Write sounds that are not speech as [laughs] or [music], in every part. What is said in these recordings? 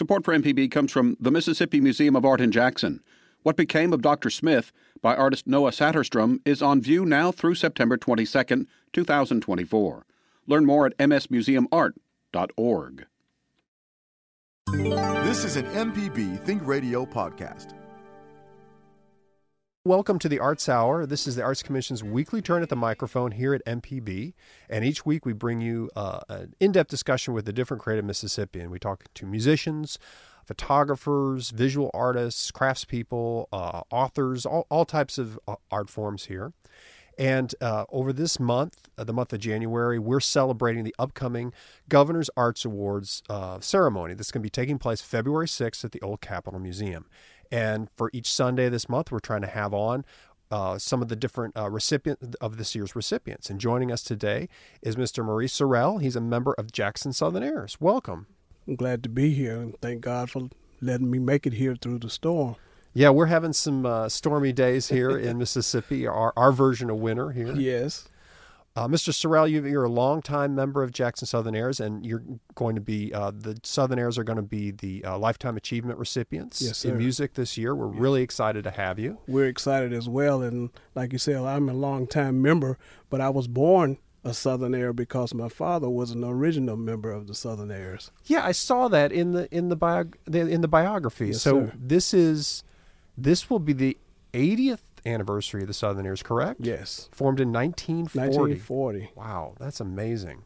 Support for MPB comes from the Mississippi Museum of Art in Jackson. What Became of Dr. Smith by artist Noah Saterstrom is on view now through September 22, 2024. Learn more at msmuseumart.org. This is an MPB Think Radio podcast. Welcome to the Arts Hour. This is the Arts Commission's weekly turn at the microphone here at MPB. And each week we bring you uh, an in depth discussion with a different creative Mississippian. We talk to musicians, photographers, visual artists, craftspeople, uh, authors, all, all types of uh, art forms here. And uh, over this month, uh, the month of January, we're celebrating the upcoming Governor's Arts Awards uh, ceremony that's going to be taking place February 6th at the Old Capitol Museum. And for each Sunday this month, we're trying to have on uh, some of the different uh, recipients of this year's recipients. And joining us today is Mr. Maurice Sorrell. He's a member of Jackson Southerners. Welcome. I'm glad to be here, and thank God for letting me make it here through the storm. Yeah, we're having some uh, stormy days here in [laughs] Mississippi. Our our version of winter here. Yes. Uh, Mr. Sorrell, you, are a longtime member of Jackson Southerners, and you're going to be uh, the Southerners are going to be the uh, lifetime achievement recipients yes, in music this year. We're yes. really excited to have you. We're excited as well, and like you said, I'm a longtime member, but I was born a Southerner because my father was an original member of the Southerners. Yeah, I saw that in the in the bio in the biography. Yes, so sir. this is this will be the 80th anniversary of the Southerners, correct? Yes. Formed in 1940. 1940. Wow, that's amazing.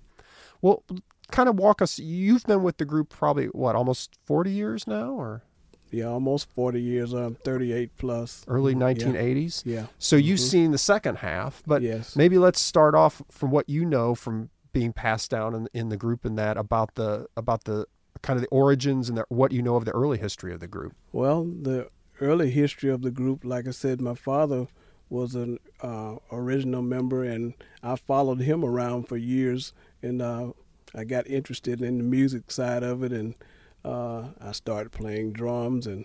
Well, kind of walk us. You've been with the group probably what almost 40 years now, or yeah, almost 40 years. I'm 38 plus. Early 1980s. Yeah. yeah. So you've mm-hmm. seen the second half, but yes. maybe let's start off from what you know from being passed down in, in the group and that about the about the kind of the origins and the, what you know of the early history of the group. Well, the early history of the group, like I said, my father was an uh, original member, and I followed him around for years, and uh, I got interested in the music side of it, and uh, I started playing drums, and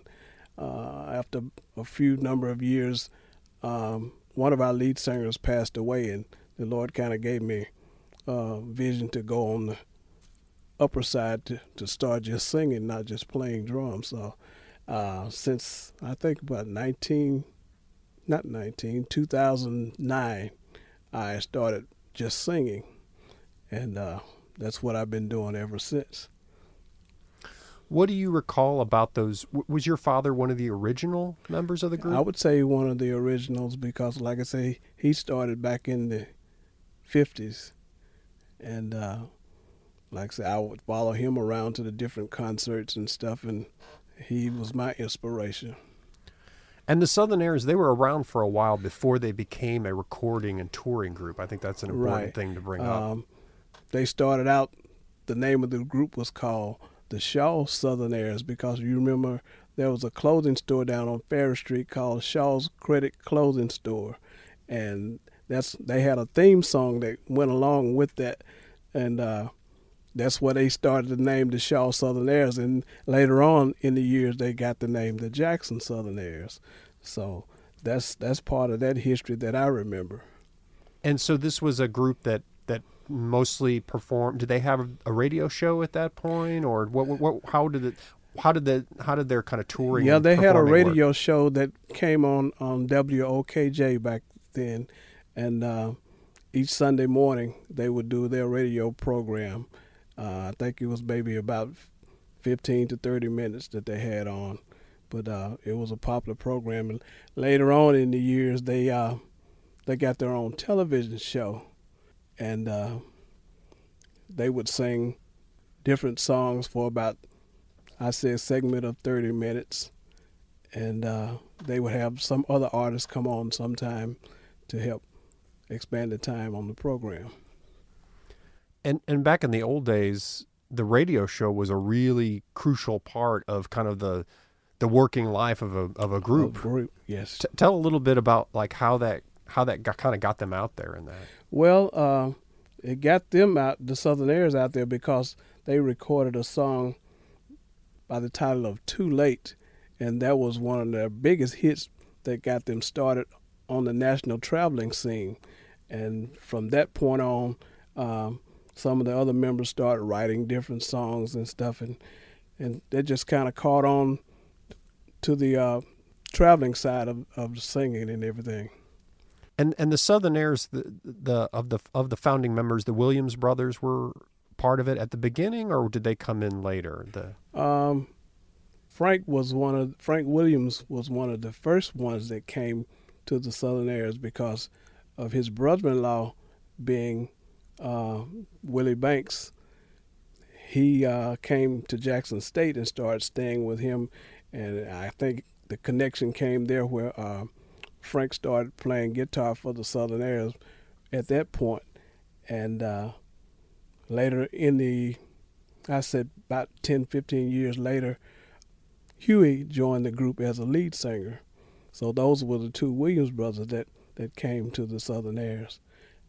uh, after a few number of years, um, one of our lead singers passed away, and the Lord kind of gave me a vision to go on the upper side to, to start just singing, not just playing drums. So uh, since I think about 19, not 19, 2009, I started just singing. And uh, that's what I've been doing ever since. What do you recall about those? Was your father one of the original members of the group? I would say one of the originals because, like I say, he started back in the 50s. And uh, like I said, I would follow him around to the different concerts and stuff. And he was my inspiration. And the Southerners, they were around for a while before they became a recording and touring group. I think that's an important right. thing to bring um, up. They started out, the name of the group was called the Shaw Southerners because you remember there was a clothing store down on Farish Street called Shaw's Credit Clothing Store. And that's they had a theme song that went along with that. And uh, that's where they started to name the Shaw Southerners, and later on in the years they got the name the Jackson Southerners. So that's that's part of that history that I remember. And so this was a group that that mostly performed. Did they have a radio show at that point, or what? What? what how did it? How did the how did their kind of touring? Yeah, they had a radio work? show that came on on WOKJ back then, and uh, each Sunday morning they would do their radio program uh, I think it was maybe about 15 to 30 minutes that they had on, but uh, it was a popular program. And later on in the years, they uh, they got their own television show, and uh, they would sing different songs for about I say a segment of 30 minutes, and uh, they would have some other artists come on sometime to help expand the time on the program. And and back in the old days, the radio show was a really crucial part of kind of the the working life of a of a group. A group, yes. T- tell a little bit about like how that how that got, kind of got them out there in that. Well, uh, it got them out, the Southerners out there, because they recorded a song by the title of "Too Late," and that was one of their biggest hits that got them started on the national traveling scene. And from that point on, um, some of the other members started writing different songs and stuff and and that just kind of caught on to the uh, traveling side of, of the singing and everything. And and the Southernaires, the the of the of the founding members, the Williams brothers were part of it at the beginning, or did they come in later? The um, Frank was one of Frank Williams was one of the first ones that came to the Southernaires because of his brother-in-law being uh, Willie Banks. He uh, came to Jackson State and started staying with him, and I think the connection came there where uh, Frank started playing guitar for the Southernaires at that point, and uh, later in the, I said about 10, 15 years later, Huey joined the group as a lead singer. So those were the two Williams brothers that, that came to the Southernaires.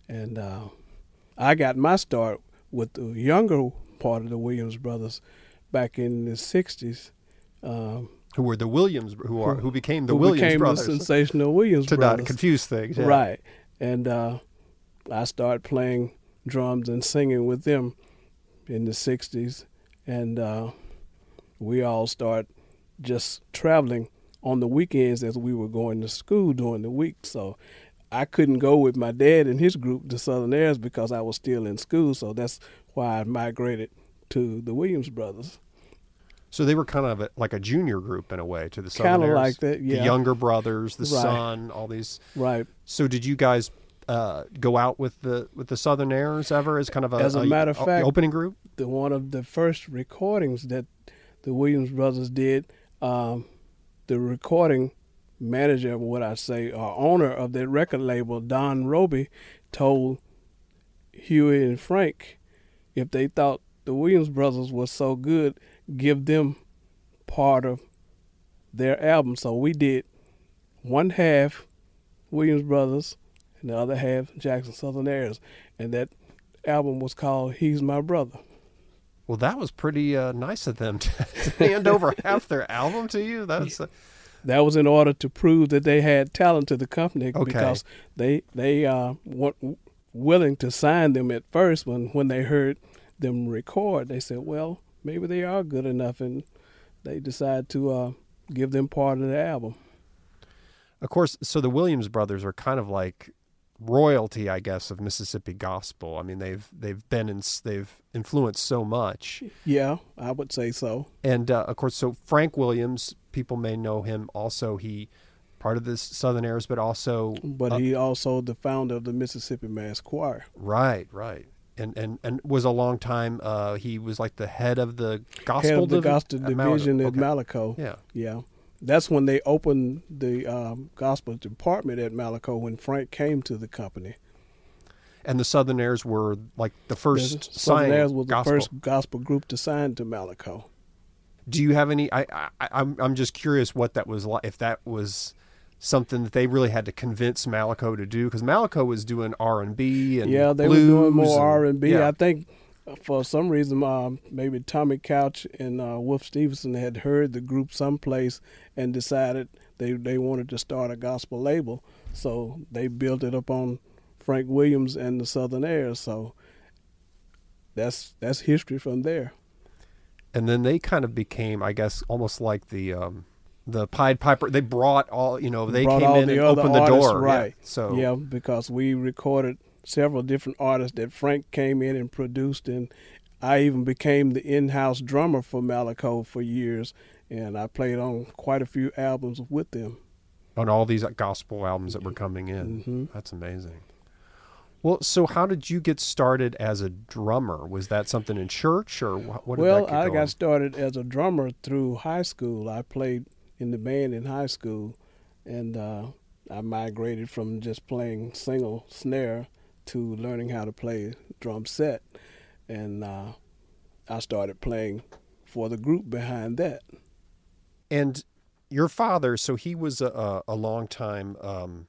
And uh, I got my start with the younger part of the Williams brothers back in the 60s. Um, who were the Williams, who are who became the who Williams became brothers, the sensational Williams to brothers. not confuse things, yeah. right? And uh, I started playing drums and singing with them in the '60s, and uh, we all started just traveling on the weekends as we were going to school during the week. So I couldn't go with my dad and his group, the Southernaires, because I was still in school. So that's why I migrated to the Williams brothers. So they were kind of a, like a junior group in a way to the Kind of like that, yeah. The younger brothers, the Right. son, all these. Right. So did you guys uh, go out with the with the Southernaires ever as kind of a, As a matter of o- fact- opening group? the one of the first recordings that the Williams brothers did. Um, the recording manager, what I say, or owner of that record label, Don Robey, told Huey and Frank if they thought the Williams brothers was so good, give them part of their album. So we did one half Williams brothers and the other half Jackson Southernaires, and that album was called "He's My Brother." Well, that was pretty uh, nice of them to, to [laughs] hand over half their album to you. That's uh, That was in order to prove that they had talent to the company Okay. because they they uh, weren't willing to sign them at first. When when they heard them record, they said, "Well, maybe they are good enough," and they decided to uh, give them part of the album. Of course, so the Williams brothers are kind of like royalty, I guess, of Mississippi gospel. I mean, they've they've been in, they've influenced so much, Yeah, I would say so. and uh, of course, so Frank Williams, people may know him. Also, he part of the Southernaires, but also But uh, he also the founder of the Mississippi Mass Choir. right, right. And, and and was a long time. Uh, he was like the head of the gospel Head of the divi- gospel division at okay. Malaco. Yeah. Yeah. That's when they opened the um, gospel department at Malaco when Frank came to the company. And the Southernaires were like the first The sign Southerners was the gospel. first gospel group to sign to Malaco. Do you have any? I, I I'm I'm just curious what that was like. If that was something that they really had to convince Malaco to do, because Malaco was doing R and B and yeah, they were doing more R and B. I think uh, for some reason, um, maybe Tommy Couch and uh, Wolf Stephenson had heard the group someplace and decided they they wanted to start a gospel label. So they built it up on Frank Williams and the Southernaires. So that's that's history from there. And then they kind of became, I guess, almost like the um, the Pied Piper. They brought all you know. They came in the and opened the artists, door. Yeah. right? So yeah, because we recorded several different artists that Frank came in and produced, and I even became the in-house drummer for Malaco for years, and I played on quite a few albums with them. on all these gospel albums that were coming in. Mhm. That's amazing. Well, so how did you get started as a drummer? Was that something in church or what? Did well, that I going? got started as a drummer through high school. I played in the band in high school, and uh, I migrated from just playing single snare to learning how to play drum set, and uh, I started playing for the group behind that. And your father, so he was a, a, a long time. Um,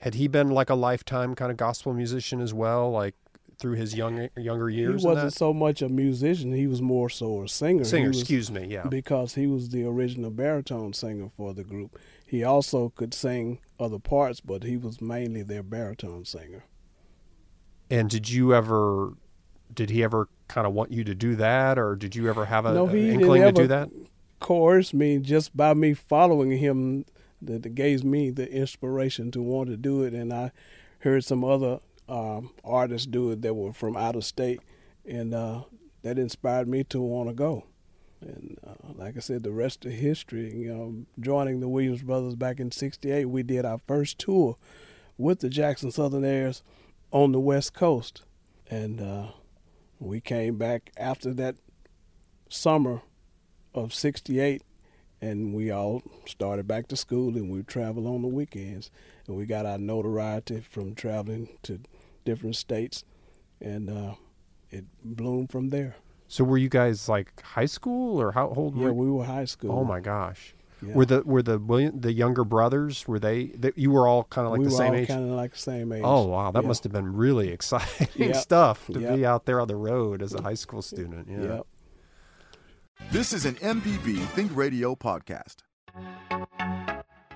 had he been like a lifetime kind of gospel musician as well, like through his young younger years? He wasn't so much a musician; he was more so a singer. Singer. was- excuse me. Yeah. because he was the original baritone singer for the group. He also could sing other parts, but he was mainly their baritone singer. And did you ever? Did he ever kind of want you to do that, or did you ever have a, No, an he didn't inkling to do that? coerced me just by me following him that, that gave me the inspiration to want to do it. And i heard some other um, artists do it that were from out of state. And uh, that inspired me to want to go. And uh, like i said the rest of history. You know joining the williams brothers back in 68 we did our first tour with the jackson southernaires on the west coast. And uh, we came back after that summer of 68 and we all started back to school and we traveled on the weekends and we got our notoriety from traveling to different states and uh, it bloomed from there So were you guys like high school or how old yeah were we were high school Oh my gosh. Yeah. Were the were the William, the younger brothers were they that you were all kind of like we the were same all age? kind of like the same age Oh wow, that Yeah. must have been really [laughs] exciting stuff to be out there on the road as a high school student. Yeah. This is an MPB Think Radio podcast.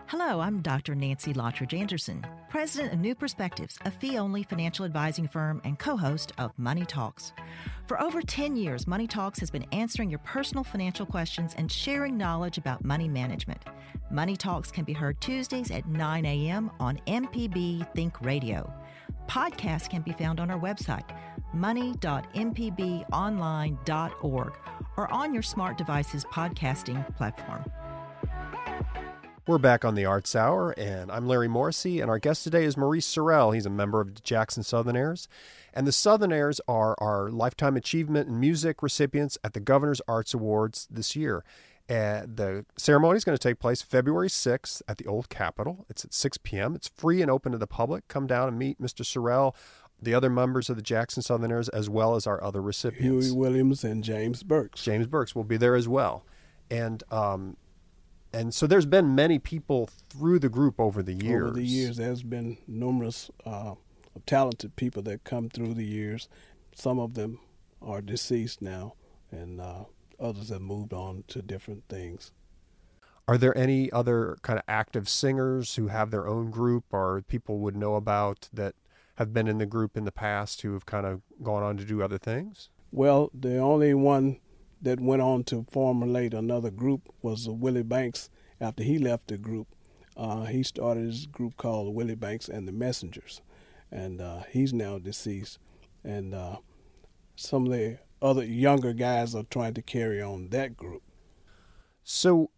Hello, I'm Dr. Nancy Lottridge Anderson, president of New Perspectives, a fee only financial advising firm and co host of Money Talks. For over 10 years, Money Talks has been answering your personal financial questions and sharing knowledge about money management. Money Talks can be heard Tuesdays at 9 a.m. on MPB Think Radio. Podcasts can be found on our website, money.mpbonline.org, or on your smart device's podcasting platform. We're back on the Arts Hour, and I'm Larry Morrissey, and our guest today is Maurice Sorrell. He's a member of Jackson Southerners, and the Southerners are our Lifetime Achievement in Music recipients at the Governor's Arts Awards this year. Uh, the ceremony is going to take place February 6th at the Old Capitol. It's at 6 p.m. It's free and open to the public. Come down and meet Mr. Sorrell, the other members of the Jackson Southerners, as well as our other recipients. Huey Williams and James Burks. James Burks will be there as well, and um, and so there's been many people through the group over the years. Over the years, there's been numerous uh, talented people that come through the years. Some of them are deceased now, and uh, others have moved on to different things. Are there any other kind of active singers who have their own group, or people would know about that have been in the group in the past who have kind of gone on to do other things? Well, the only one that went on to formulate another group was Willie Banks after he left the group. Uh, he started his group called Willie Banks and the Messengers, and uh, he's now deceased. And uh, some of the other younger guys are trying to carry on that group. So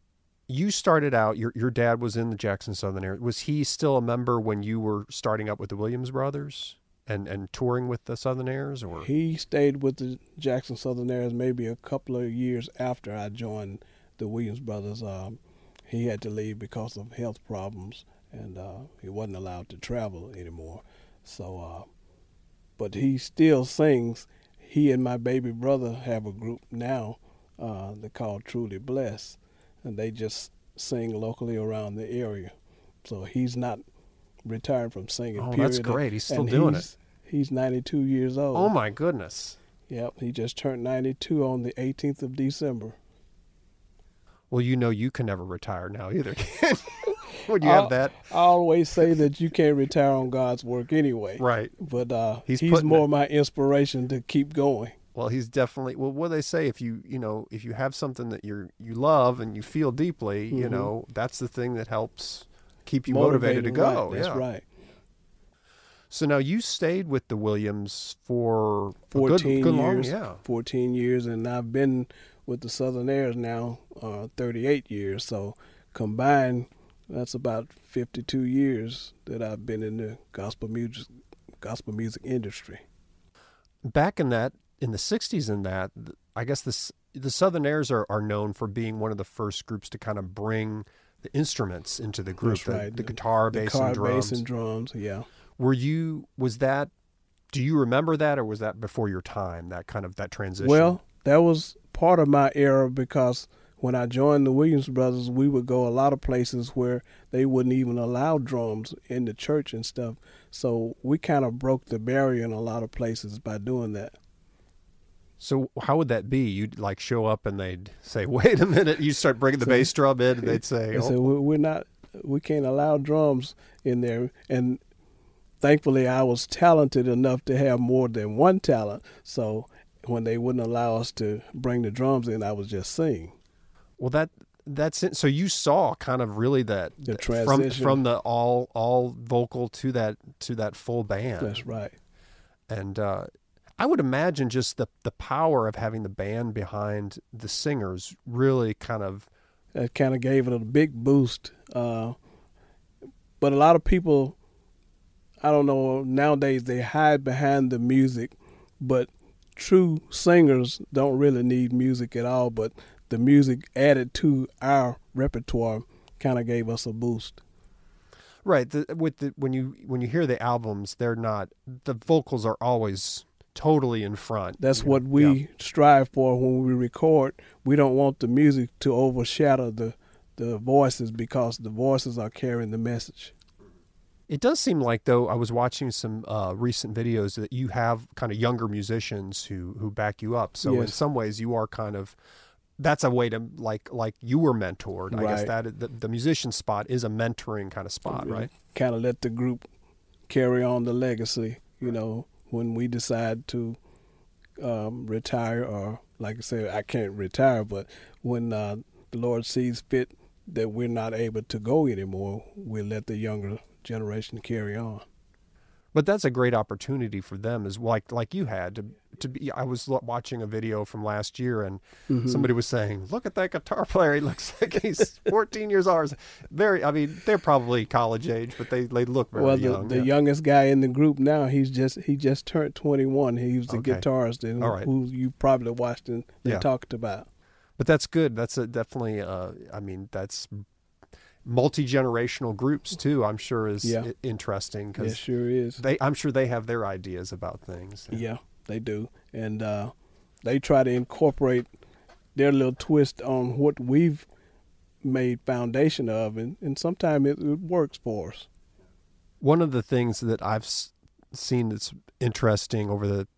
you started out. Your your dad was in the Jackson Southernaires. Was he still a member when you were starting up with the Williams brothers and and touring with the Southernaires? Or He stayed with the Jackson Southernaires maybe a couple of years after I joined the Williams Brothers. Um, he had to leave because of health problems, and uh, he wasn't allowed to travel anymore. So, uh, but he still sings. He and my baby brother have a group now. Uh, they call Truly Blessed, and they just sing locally around the area. So he's not retired from singing. Oh, period. that's great. He's still And doing he's, He's 92 years old. oh my goodness. Yep, he just turned 92 on the 18th of December. Well, you know you can never retire now either. [laughs] can you? Would you have that? I always say that you can't retire on God's work anyway. Right. But uh, He's he's, more it- my inspiration to keep going. Well, he's definitely. Well, what do they say? If you you know if you have something that you're you love and you feel deeply, you Mhm. know that's the thing that helps keep you motivated, to go. Right, that's yeah. right. So now you stayed with the Williams for 14 good, good long, years. yeah. 14 years, and I've been with the Southernaires now uh, 38 years. So combined, that's about 52 years that I've been in the gospel music gospel music industry. Back in that in the '60s, in that I guess this the Southernaires are, are known for being one of the first groups to kind of bring the instruments into the group, That's the, right. the guitar, the bass, and drums. bass and drums. Yeah. Were you was that? Do you remember that, or was that before your time? That kind of that transition. Well, that was part of my era because when I joined the Williams Brothers, we would go a lot of places where they wouldn't even allow drums in the church and stuff. So we kind of broke the barrier in a lot of places by doing that. so how would that be? You'd like show up and they'd say, [laughs] "Wait a minute!" You start bringing the bass drum in, and they'd say, oh, said "We- we're not, we can't allow drums in there. And thankfully, I was talented enough to have more than one talent. So when they wouldn't allow us to bring the drums in, I was just sing. Well, that that's it. So you saw kind of really that The from transition. from the all all vocal to that to that full band. That's right. And uh, I would imagine just the the power of having the band behind the singers really kind of That kind of gave it a big boost. Uh, but a lot of people, I don't know, nowadays they hide behind the music, but true singers don't really need music at all. But the music added to our repertoire kind of gave us a boost. right the, with the when you when you hear the albums they're not the vocals are always totally in front. That's you know? what we Yeah. strive for when we record. We don't want the music to overshadow the the voices because the voices are carrying the message. It does seem like, though, I was watching some uh, recent videos that you have kind of younger musicians who who back you up. So in some ways, you are kind of that's a way to like like you were mentored. I guess that the, the musician spot is a mentoring kind of spot, right? Kind of let the group carry on the legacy. You know, when we decide to um, retire, or like I said, I can't retire, but when uh, the Lord sees fit that we're not able to go anymore, we let the younger generation carry on. But that's a great opportunity for them, is like like you had to to be. I was watching a video from last year, and Mm-hmm. somebody was saying, "Look at that guitar player. He [laughs] looks like he's 14 years old." Very. I mean, they're probably college age, but they they look very young. well, the, young. the yeah. youngest guy in the group now, he's just he just turned 21. He was the Okay. guitarist and right. who you probably watched and Yeah. talked about. But that's good. That's a definitely. Uh, I mean, that's multi generational groups too. I'm sure is Yeah. interesting because It sure is. they. I'm sure they have their ideas about things. Yeah, they do, and uh, they try to incorporate their little twist on what we've made foundation of, and, and sometimes it, it works for us. One of the things that I've seen that's interesting over the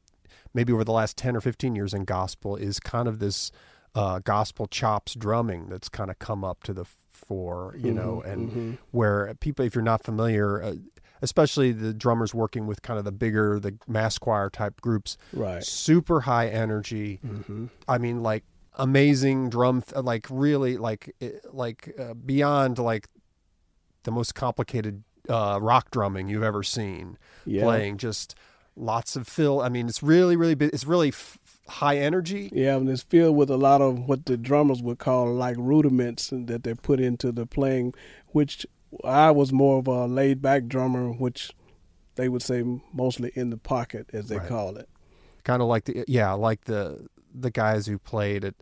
maybe over the last 10 or 15 years in gospel is kind of this uh, gospel chops drumming that's kind of come up to the fore, you know, Mhm, and mhm. where people, if you're not familiar, uh, especially the drummers working with kind of the bigger, the mass choir type groups, Right. super high energy. hmm I mean, like amazing drum, th- like really, like like uh, beyond like the most complicated uh, rock drumming you've ever seen. Yeah. Playing just lots of fill. I mean, it's really, really, it's really f- high energy. Yeah, and it's filled with a lot of what the drummers would call like rudiments that they put into the playing, which I was more of a laid back drummer, which they would say mostly in the pocket, as they Right. call it. Kind of like the yeah, like the the guys who played at.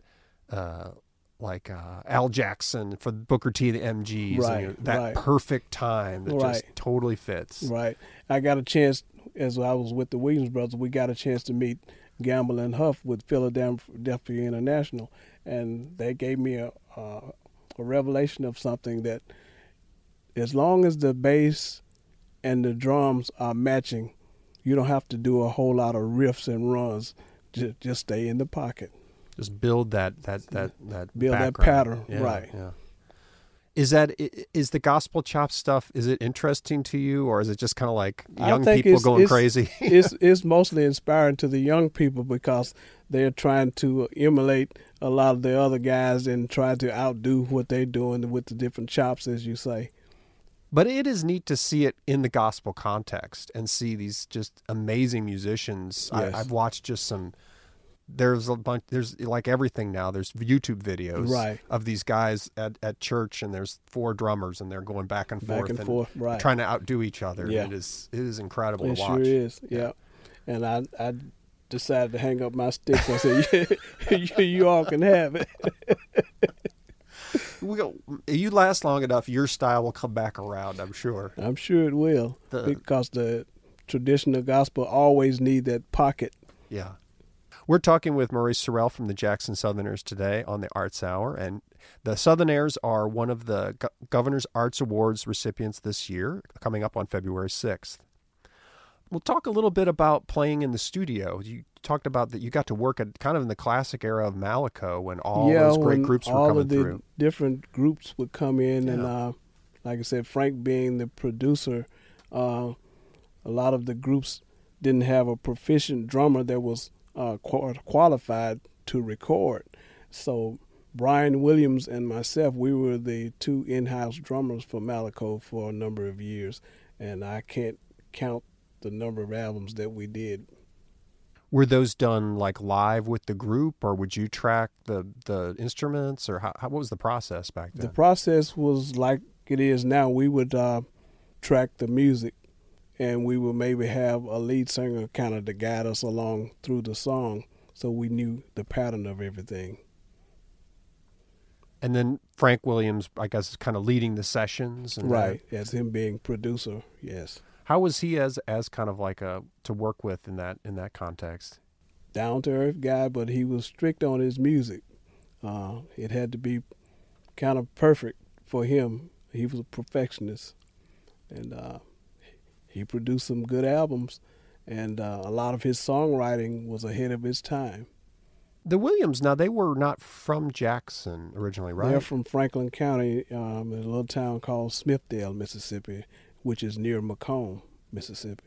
Uh, like uh, Al Jackson for Booker T, the MGs, Right, you know, that right. perfect time that Right. just totally fits. Right. I got a chance, as I was with the Williams brothers, we got a chance to meet Gamble and Huff with Philadelphia International, and they gave me a, a, a revelation of something that as long as the bass and the drums are matching, you don't have to do a whole lot of riffs and runs. Just, just stay in the pocket. just build that that that that Build that pattern, Yeah, right. Yeah. Is that is the gospel chop stuff? Is it interesting to you, or is it just kind of like young people it's- going it's- crazy? [laughs] it's it's mostly inspiring to the young people because they're trying to emulate a lot of the other guys and try to outdo what they're doing with the different chops, as you say. but it is neat to see it in the gospel context and see these just amazing musicians. Yes. I, I've watched just some. There's a bunch. There's like everything now. There's YouTube videos Right. of these guys at, at church, and there's four drummers, and they're going back and forth Back forth and forth, right. trying to outdo each other. Yeah. It is it is incredible It to watch. sure is, yeah. And I I decided to hang up my sticks. I said, yeah, [laughs] you, you all can have it. [laughs] We go, you last long enough, your style will come back around. I'm sure. I'm sure it will The- because the traditional gospel always need that pocket. Yeah. We're talking with Maurice Sorrell from the Jackson Southerners today on the Arts Hour, and the Southerners are one of the Go- Governor's Arts Awards recipients this year, coming up on February 6th. We'll talk a little bit about playing in the studio. You talked about that you got to work at kind of in the classic era of Malaco when all yeah, those great groups were all coming of the through. different groups would come in, and uh, like I said, Frank being the producer, uh, a lot of the groups didn't have a proficient drummer that was uh, qualified to record. So Brian Williams and myself, we were the two in-house drummers for Malaco for a number of years, and I can't count the number of albums that we did. Were those done like live with the group, or would you track the the instruments, or how, how what was the process back then? The process was like it is now. We would uh, track the music, and we would maybe have a lead singer kind of to guide us along through the song, so we knew the pattern of everything. And then Frank Williams, I guess, is kind of leading the sessions, right? as him being producer, yes. How was he as as kind of like a to work with in that in that context? Down to earth guy, but he was strict on his music. Uh, it had to be kind of perfect for him. He was a perfectionist, and uh, he produced some good albums. And uh, a lot of his songwriting was ahead of his time. The Williams, now they were not from Jackson originally, right? They're from Franklin County, um, in a little town called Smithdale, Mississippi which is near McComb, Mississippi.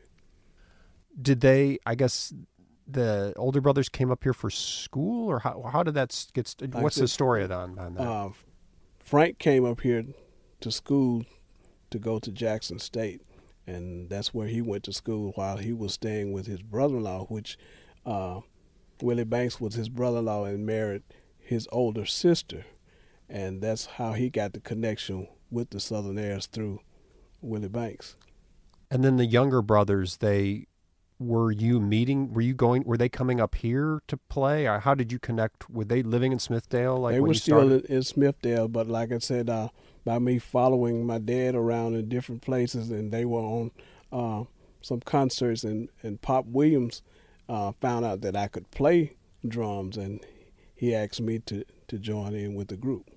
Did they? I guess the older brothers came up here for school, or how? How did that get? What's the story on, on that? Uh, Frank came up here to school to go to Jackson State, and that's where he went to school while he was staying with his brother-in-law, which uh, Willie Banks was his brother-in-law and married his older sister, and that's how he got the connection with the Southerners through Willie Banks. And then the younger brothers, they were you meeting? Were you going? Were they coming up here to play? Or how did you connect? Were they living in Smithdale? Like they were still in, in, Smithdale, but like I said, uh, by me following my dad around in different places, and they were on uh, some concerts, and and Pop Williams uh, found out that I could play drums, and he asked me to to join in with the group.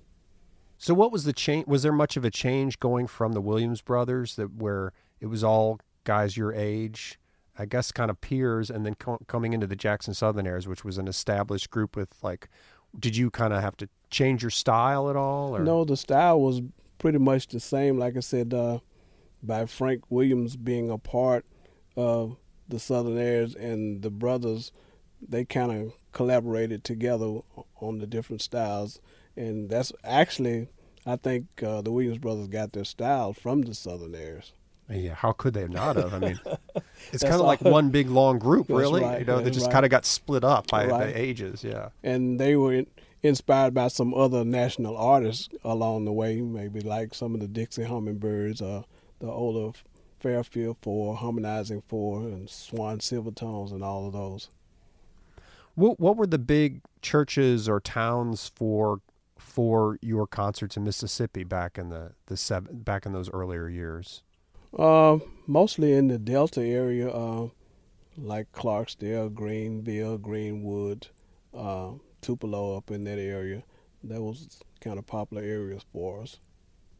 So what was the change? Was there much of a change going from the Williams brothers that where it was all guys your age, I guess, kind of peers, and then co- coming into the Jackson Southerners, which was an established group with like, did you kind of have to change your style at all? Or? No, the style was pretty much the same. Like I said, uh, by Frank Williams being a part of the Southerners and the brothers, they kind of collaborated together on the different styles and that's actually I think uh, the Williams brothers got their style from the Southerners. Yeah, how could they not have? I mean, [laughs] it's kind of like one big long group, really. Right, you know, they just right. kind of got split up by right. the ages. Yeah, and they were inspired by some other national artists along the way, maybe like some of the Dixie Hummingbirds, or uh, the older Fairfield Four, Harmonizing Four, and Swan Silvertones, and all of those. What what were the big churches or towns for for your concerts in Mississippi back in the the seven back in those earlier years? Uh, mostly in the Delta area, uh, like Clarksdale, Greenville, Greenwood, uh, Tupelo, up in that area. That was kind of popular areas for us.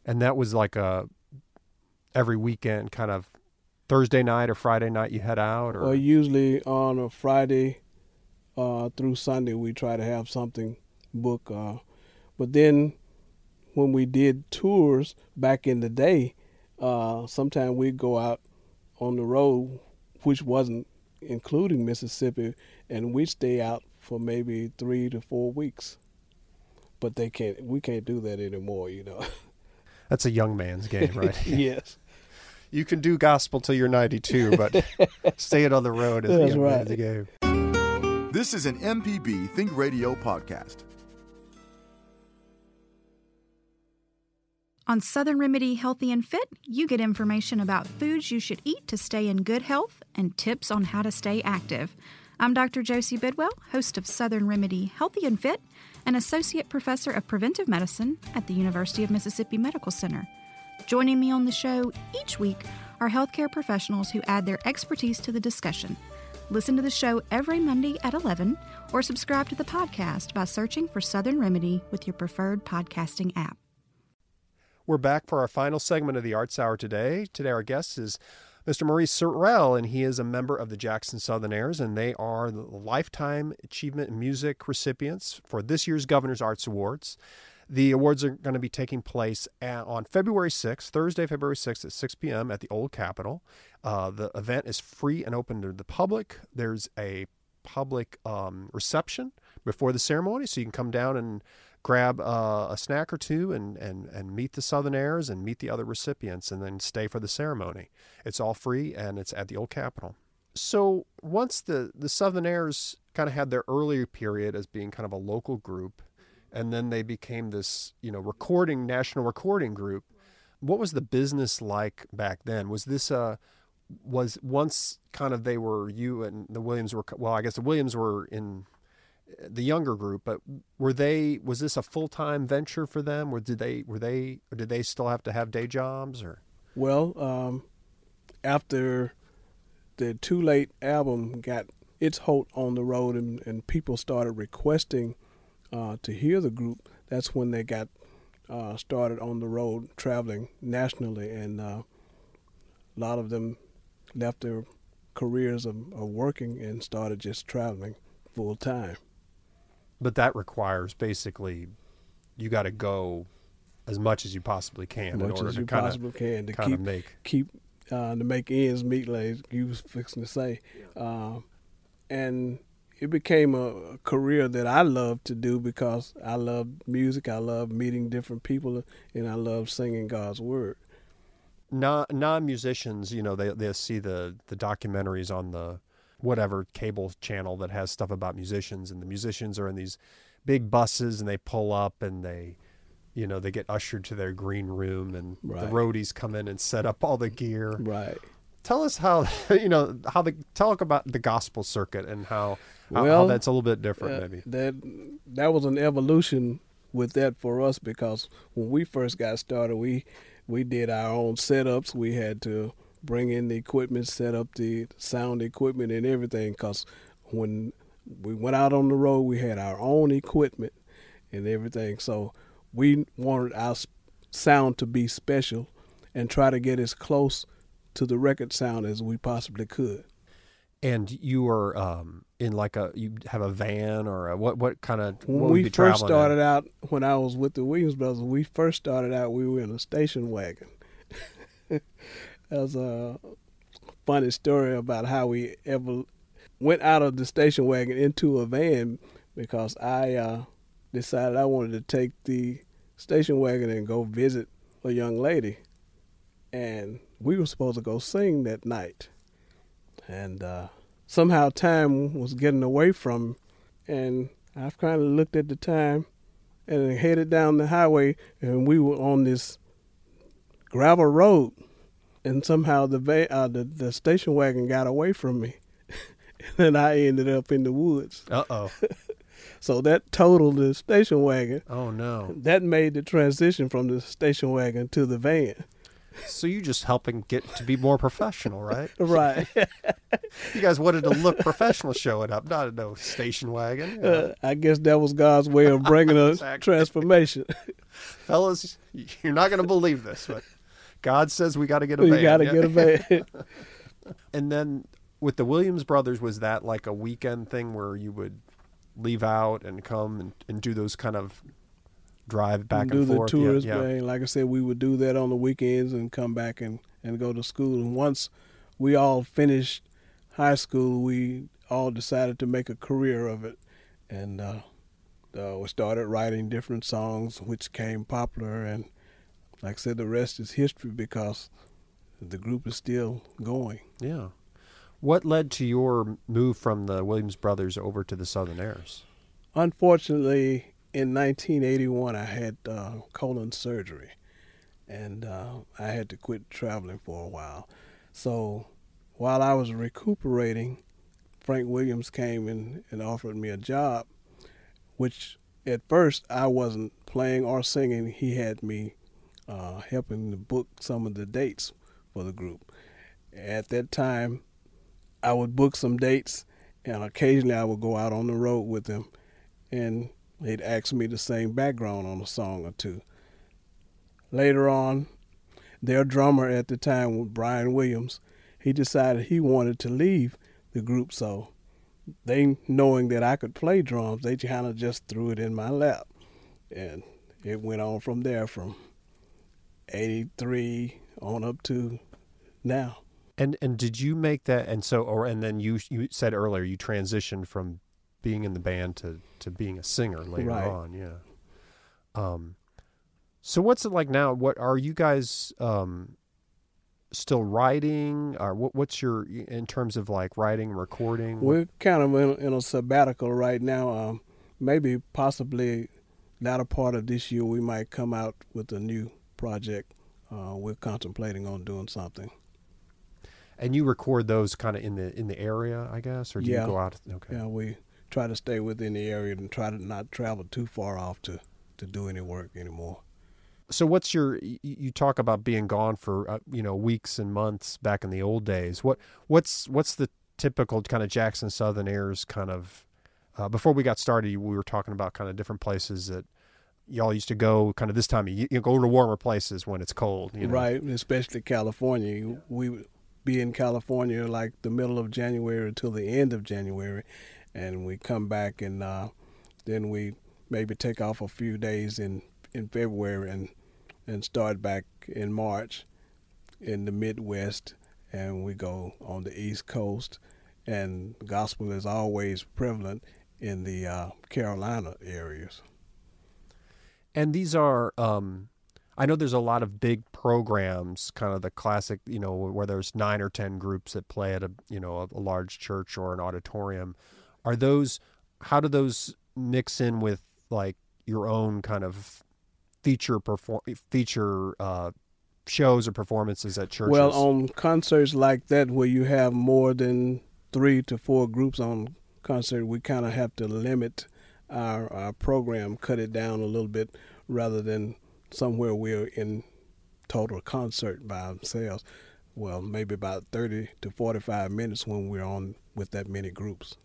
And that was like a every weekend, kind of Thursday night or Friday night. You head out, or well, usually on a Friday uh, through Sunday, we try to have something booked. Uh, but then when we did tours back in the day, uh, sometimes we'd go out on the road, which wasn't including Mississippi, and we'd stay out for maybe three to four weeks. But they can't. We can't do that anymore. You know. [laughs] That's a young man's game, right? [laughs] [laughs] yes. You can do gospel till you're 92, but staying on the road is That's a young right. man's game. This is an MPB Think Radio podcast. On Southern Remedy Healthy and Fit, you get information about foods you should eat to stay in good health and tips on how to stay active. I'm Dr. Josie Bidwell, host of Southern Remedy Healthy and Fit, and Associate Professor of Preventive Medicine at the University of Mississippi Medical Center. Joining me on the show each week are healthcare professionals who add their expertise to the discussion. Listen to the show every Monday at 11 or subscribe to the podcast by searching for Southern Remedy with your preferred podcasting app. We're back for our final segment of the Arts Hour today. Today, our guest is Mr. Maurice Sorrell, and he is a member of the Jackson Southerners, and they are the Lifetime Achievement Music recipients for this year's Governor's Arts Awards. The awards are going to be taking place at, on February 6th, Thursday, February 6th at 6 p.m. at the Old Capitol. Uh, the event is free and open to the public. There's a public um, reception before the ceremony, so you can come down and grab uh, a snack or two and, and, and meet the Southerners and meet the other recipients and then stay for the ceremony. It's all free and it's at the Old Capitol. So once the, the Southerners kind of had their earlier period as being kind of a local group, and then they became this, you know, recording, national recording group, what was the business like back then? Was this a was once kind of they were you and the Williams were well, I guess the Williams were in the younger group, but were they was this a full time venture for them, or did they were they or did they still have to have day jobs or? Well, um, after the Too Late album got its hold on the road and, and people started requesting uh, to hear the group, that's when they got uh, started on the road traveling nationally, and uh, a lot of them left their careers of, of working and started just traveling full time. But that requires basically you got to go as much as you possibly can as in much order as to you kind possibly can to kind of keep make keep uh, to make ends meet, like you was fixing to say, um, and it became a career that I love to do because I love music, I love meeting different people, and I love singing God's word. non non musicians, you know, they they see the the documentaries on the whatever cable channel that has stuff about musicians, and the musicians are in these big buses and they pull up and they, you know, they get ushered to their green room and the roadies come in and set up all the gear. Right. Tell us how [laughs] you know how the talk about the gospel circuit and how how, how Well, that's a little bit different Uh, maybe. That that was an evolution with that for us because when we first got started, we we did our own setups. We had to bring in the equipment, set up the sound equipment and everything. Because when we went out on the road, we had our own equipment and everything. So we wanted our sound to be special and try to get as close to the record sound as we possibly could. And you were um, in like a you have a van or a, what what kind of When we first traveling in? started out, when I was with the Williams brothers, we first started out. We were in a station wagon. [laughs] was a funny story about how we ever went out of the station wagon into a van because I uh, decided I wanted to take the station wagon and go visit a young lady, and we were supposed to go sing that night, and uh, somehow time was getting away from and I've kind of looked at the time and headed down the highway, and we were on this gravel road, and somehow the va- uh, the, the station wagon got away from me, [laughs] and then I ended up in the woods. Uh oh. [laughs] So that totaled the station wagon. Oh no. That made the transition from the station wagon to the van. So you just helping get to be more professional, right? [laughs] Right. You guys wanted to look professional showing up, not a no station wagon. Yeah. uh, I guess that was God's way of bringing us Exactly. transformation. Fellas, you're not going to believe this, but God says we got to get a we van. got to yeah? get a van. [laughs] [laughs] And then with the Williams brothers, was that like a weekend thing where you would leave out and come and, and do those kind of drive back do and forth? the Yeah, tours yeah. Like I said, we would do that on the weekends and come back and, and go to school. And once we all finished high school, we all decided to make a career of it. And uh, uh, we started writing different songs, which came popular. And like I said, the rest is history because the group is still going. Yeah. What led to your move from the Williams brothers over to the Southernaires? Unfortunately, in 1981, I had uh, colon surgery, and uh, I had to quit traveling for a while. So while I was recuperating, Frank Williams came in and offered me a job, which at first I wasn't playing or singing. He had me uh, helping to book some of the dates for the group. At that time, I would book some dates, and occasionally I would go out on the road with them, and they'd ask me to sing background on a song or two. Later on, their drummer at the time, was Brian Williams, he decided he wanted to leave the group, so they, knowing that I could play drums, they kind of just threw it in my lap, and it went on from there from '83 on up to now. And and did you make that? And so, or and then you you said earlier you transitioned from being in the band to to being a singer later Right. on. Yeah. Um. So what's it like now? What are you guys um still writing? Or what, what's your in terms of like writing, recording? We're kind of in, in a sabbatical right now. Um, maybe possibly latter part of this year we might come out with a new project. Uh, we're contemplating on doing something. and you record those kind of in the in the area, I guess, or do Yeah. you go out? Okay. Yeah, we try to stay within the area and try to not travel too far off to, to do any work anymore. So what's your you, talk about being gone for uh, you know weeks and months back in the old days. What what's what's the typical kind of Jackson Southernaires kind of uh, before we got started we were talking about kind of different places that y'all used to go kind of this time of year, you go to warmer places when it's cold, you know. Right, especially California. We would be in California like the middle of January until the end of January, and we come back and uh, then we maybe take off a few days in, in February and and start back in March in the Midwest, and we go on the East Coast, and gospel is always prevalent in the uh, Carolina areas. And these are, um, I know there's a lot of big programs, kind of the classic, you know, where there's nine or ten groups that play at a, you know, a, a large church or an auditorium. Are those? How do those mix in with like your own kind of feature perform feature uh, shows or performances at churches? Well, on concerts like that, where you have more than three to four groups on concert, we kind of have to limit our, our program, cut it down a little bit, rather than somewhere we're in total concert by ourselves. Well, maybe about 30 to 45 minutes when we're on with that many groups.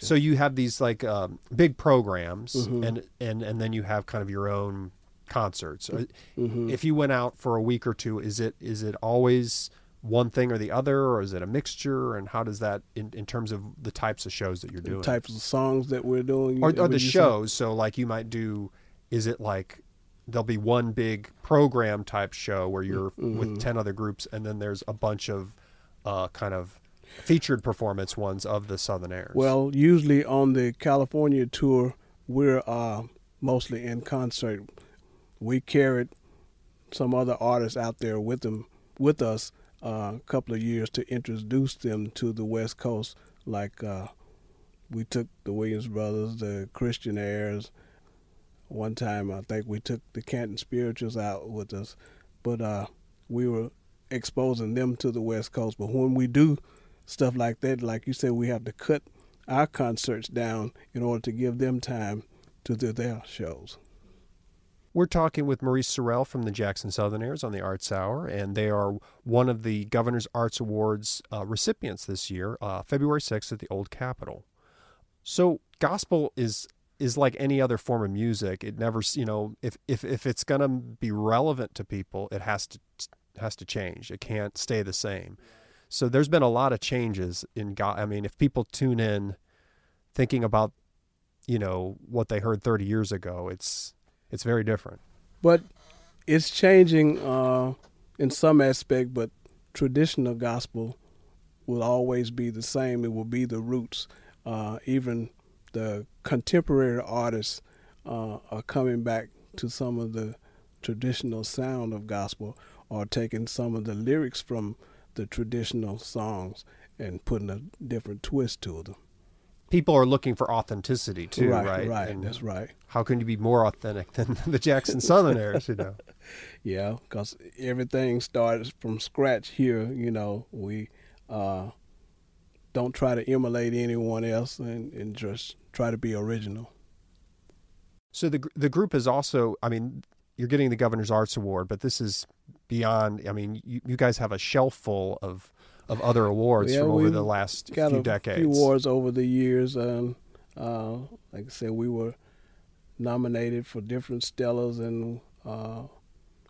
So you have these like um, big programs, Mhm. and and and then you have kind of your own concerts. Uh, Mhm. If you went out for a week or two, is it is it always one thing or the other, or is it a mixture? And how does that in, in terms of the types of shows that you're The doing, types of songs that we're doing. or, or the shows? So like you might do, is it like there'll be one big program type show where you're with Mhm. ten other groups, and then there's a bunch of uh, kind of featured performance ones of the Southernaires. Well, usually on the California tour, we're uh, mostly in concert. We carried some other artists out there with them, with us, a couple of years to introduce them to the West Coast. Like uh, we took the Williams Brothers, the Christianaires. One time, I think we took the Canton Spirituals out with us, but uh, we were exposing them to the West Coast. But when we do stuff like that, like you said, we have to cut our concerts down in order to give them time to do their shows. We're talking with Maurice Sorrell from the Jackson Southernaires on the Arts Hour, and they are one of the Governor's Arts Awards uh, recipients this year, uh, February 6th at the Old Capitol. So, gospel is is like any other form of music. It never, you know, if if if it's going to be relevant to people, it has to has to change. It can't stay the same. So, there's been a lot of changes in God. I mean, if people tune in thinking about, you know, what they heard 30 years ago, it's it's very different. But it's changing uh, in some aspect, but traditional gospel will always be the same. It will be the roots. Uh, even the contemporary artists uh, are coming back to some of the traditional sound of gospel or taking some of the lyrics from the traditional songs and putting a different twist to them. People are looking for authenticity too, right? right, right. And That's right. How can you be more authentic than [laughs] the Jackson Southernaires? You know, [laughs] Yeah, because everything starts from scratch here. You know, we uh, don't try to emulate anyone else and, and just try to be original. so the the group is also. I mean, you're getting the Governor's Arts Award, but this is beyond. I mean, you, you guys have a shelf full of of other awards Yeah, from over the last Got few a decades. few awards over the years. Um, uh, like I said, we were nominated for different Stellars, and uh,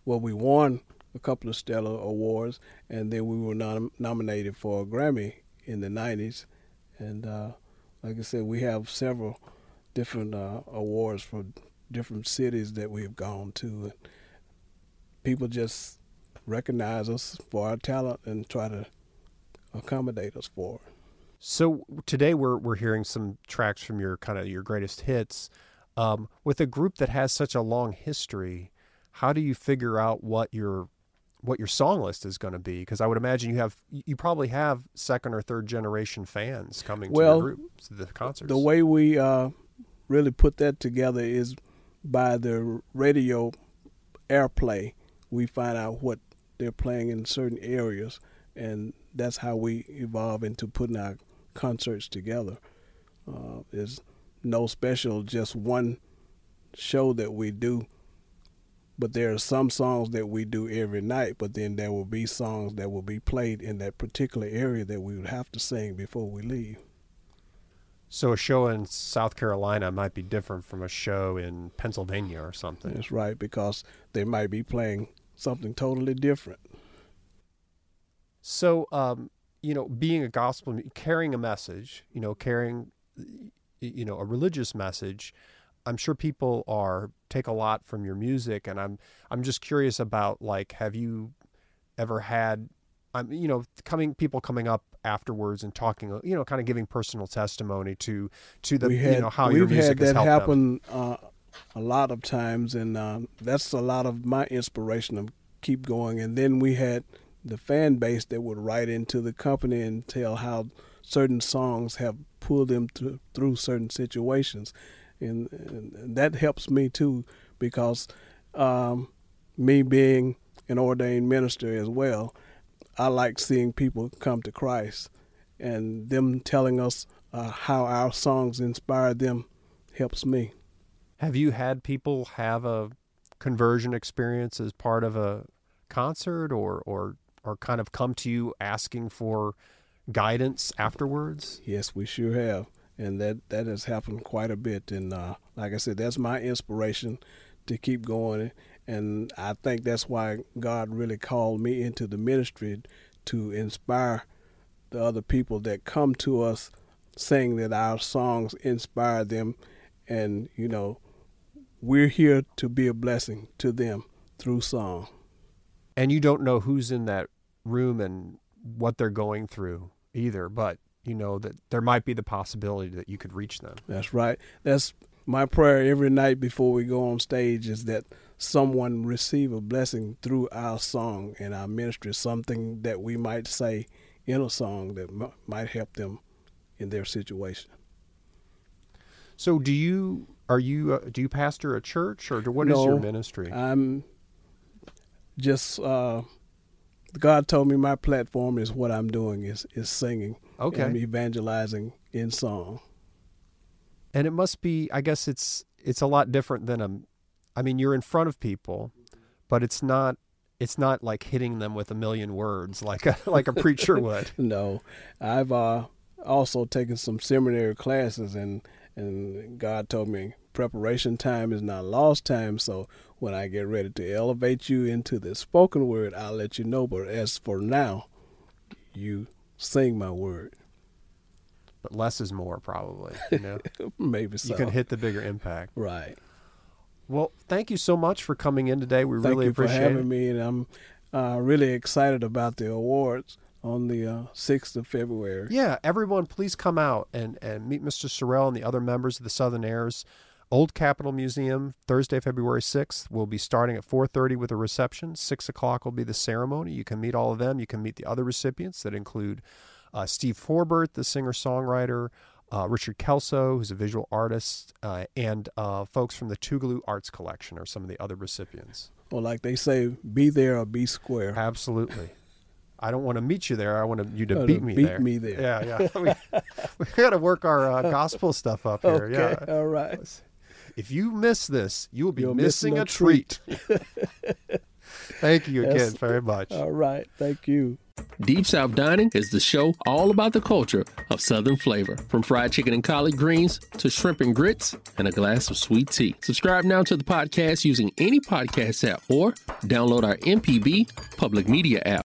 well, we won a couple of Stellar awards, and then we were nom- nominated for a Grammy in the '90s. And uh, like I said, we have several different uh, awards for different cities that we've gone to. And people just recognize us for our talent and try to accommodate us for. So today we're we're hearing some tracks from your kind of your greatest hits. Um, with a group that has such a long history, how do you figure out what your what your song list is going to be? Because I would imagine you have you probably have second or third generation fans coming well, to your group, to the concerts. The way we uh, really put that together is by the radio airplay. We find out what they're playing in certain areas, and that's how we evolve into putting our concerts together. Uh, there's no special, just one show that we do. But there are some songs that we do every night, but then there will be songs that will be played in that particular area that we would have to sing before we leave. So a show in South Carolina might be different from a show in Pennsylvania or something. That's right, because they might be playing something totally different. So, um, you know, being a gospel, carrying a message, you know, carrying, you know, a religious message. I'm sure people are take a lot from your music, and I'm I'm just curious about like, have you ever had, I'm you know, coming people coming up afterwards and talking, you know, kind of giving personal testimony to to the had, you know how your music had has that helped happen uh, a lot of times, and uh, that's a lot of my inspiration to keep going. And then we had the fan base that would write into the company and tell how certain songs have pulled them through certain situations, and, and, that helps me too because um, me being an ordained minister as well, I like seeing people come to Christ, and them telling us uh, how our songs inspire them helps me. Have you had people have a conversion experience as part of a concert or or or kind of come to you asking for guidance afterwards? Yes, we sure have, and that that has happened quite a bit. And uh, like I said, that's my inspiration to keep going. And I think that's why God really called me into the ministry to inspire the other people that come to us, saying that our songs inspire them, and you know, we're here to be a blessing to them through song. And you don't know who's in that room and what they're going through either, but you know that there might be the possibility that you could reach them. That's right. That's my prayer every night before we go on stage is that someone receive a blessing through our song and our ministry, something that we might say in a song that m- might help them in their situation. So, do you are you uh, do you pastor a church or what no, is your ministry? I'm just uh, God told me my platform is what I'm doing is is singing. Okay. I'm evangelizing in song. And it must be I guess it's it's a lot different than a I mean you're in front of people, but it's not it's not like hitting them with a million words like a [laughs] like a preacher would. [laughs] No. I've uh, also taken some seminary classes and and God told me preparation time is not lost time. So when I get ready to elevate you into the spoken word, I'll let you know. But as for now, you sing my word. But less is more, probably. You know, [laughs] maybe so. You can hit the bigger impact. Right. Well, thank you so much for coming in today. We thank really you appreciate for having it. me, and I'm uh, really excited about the awards on the uh, 6th of February. Yeah, everyone, please come out and, and meet Mr. Sorrell and the other members of the Southernaires. Old Capitol Museum, Thursday, February 6th. We'll be starting at 4.30 with a reception. 6 o'clock will be the ceremony. You can meet all of them. You can meet the other recipients that include uh, Steve Forbert, the singer-songwriter, uh, Richard Kelso, who's a visual artist, uh, and uh, folks from the Tougaloo Arts Collection are some of the other recipients. Well, like they say, be there or be square. Absolutely. I don't want to meet you there. I want you to beat to me beat there. me there. Yeah, yeah. [laughs] we we got to work our uh, gospel stuff up here. Okay, Yeah. all right. If you miss this, you will be You're missing, missing a a treat. [laughs] Thank you again Yes. very much. All right. Thank you. Deep South Dining is the show all about the culture of Southern flavor, from fried chicken and collard greens to shrimp and grits and a glass of sweet tea. Subscribe now to the podcast using any podcast app or download our MPB public media app.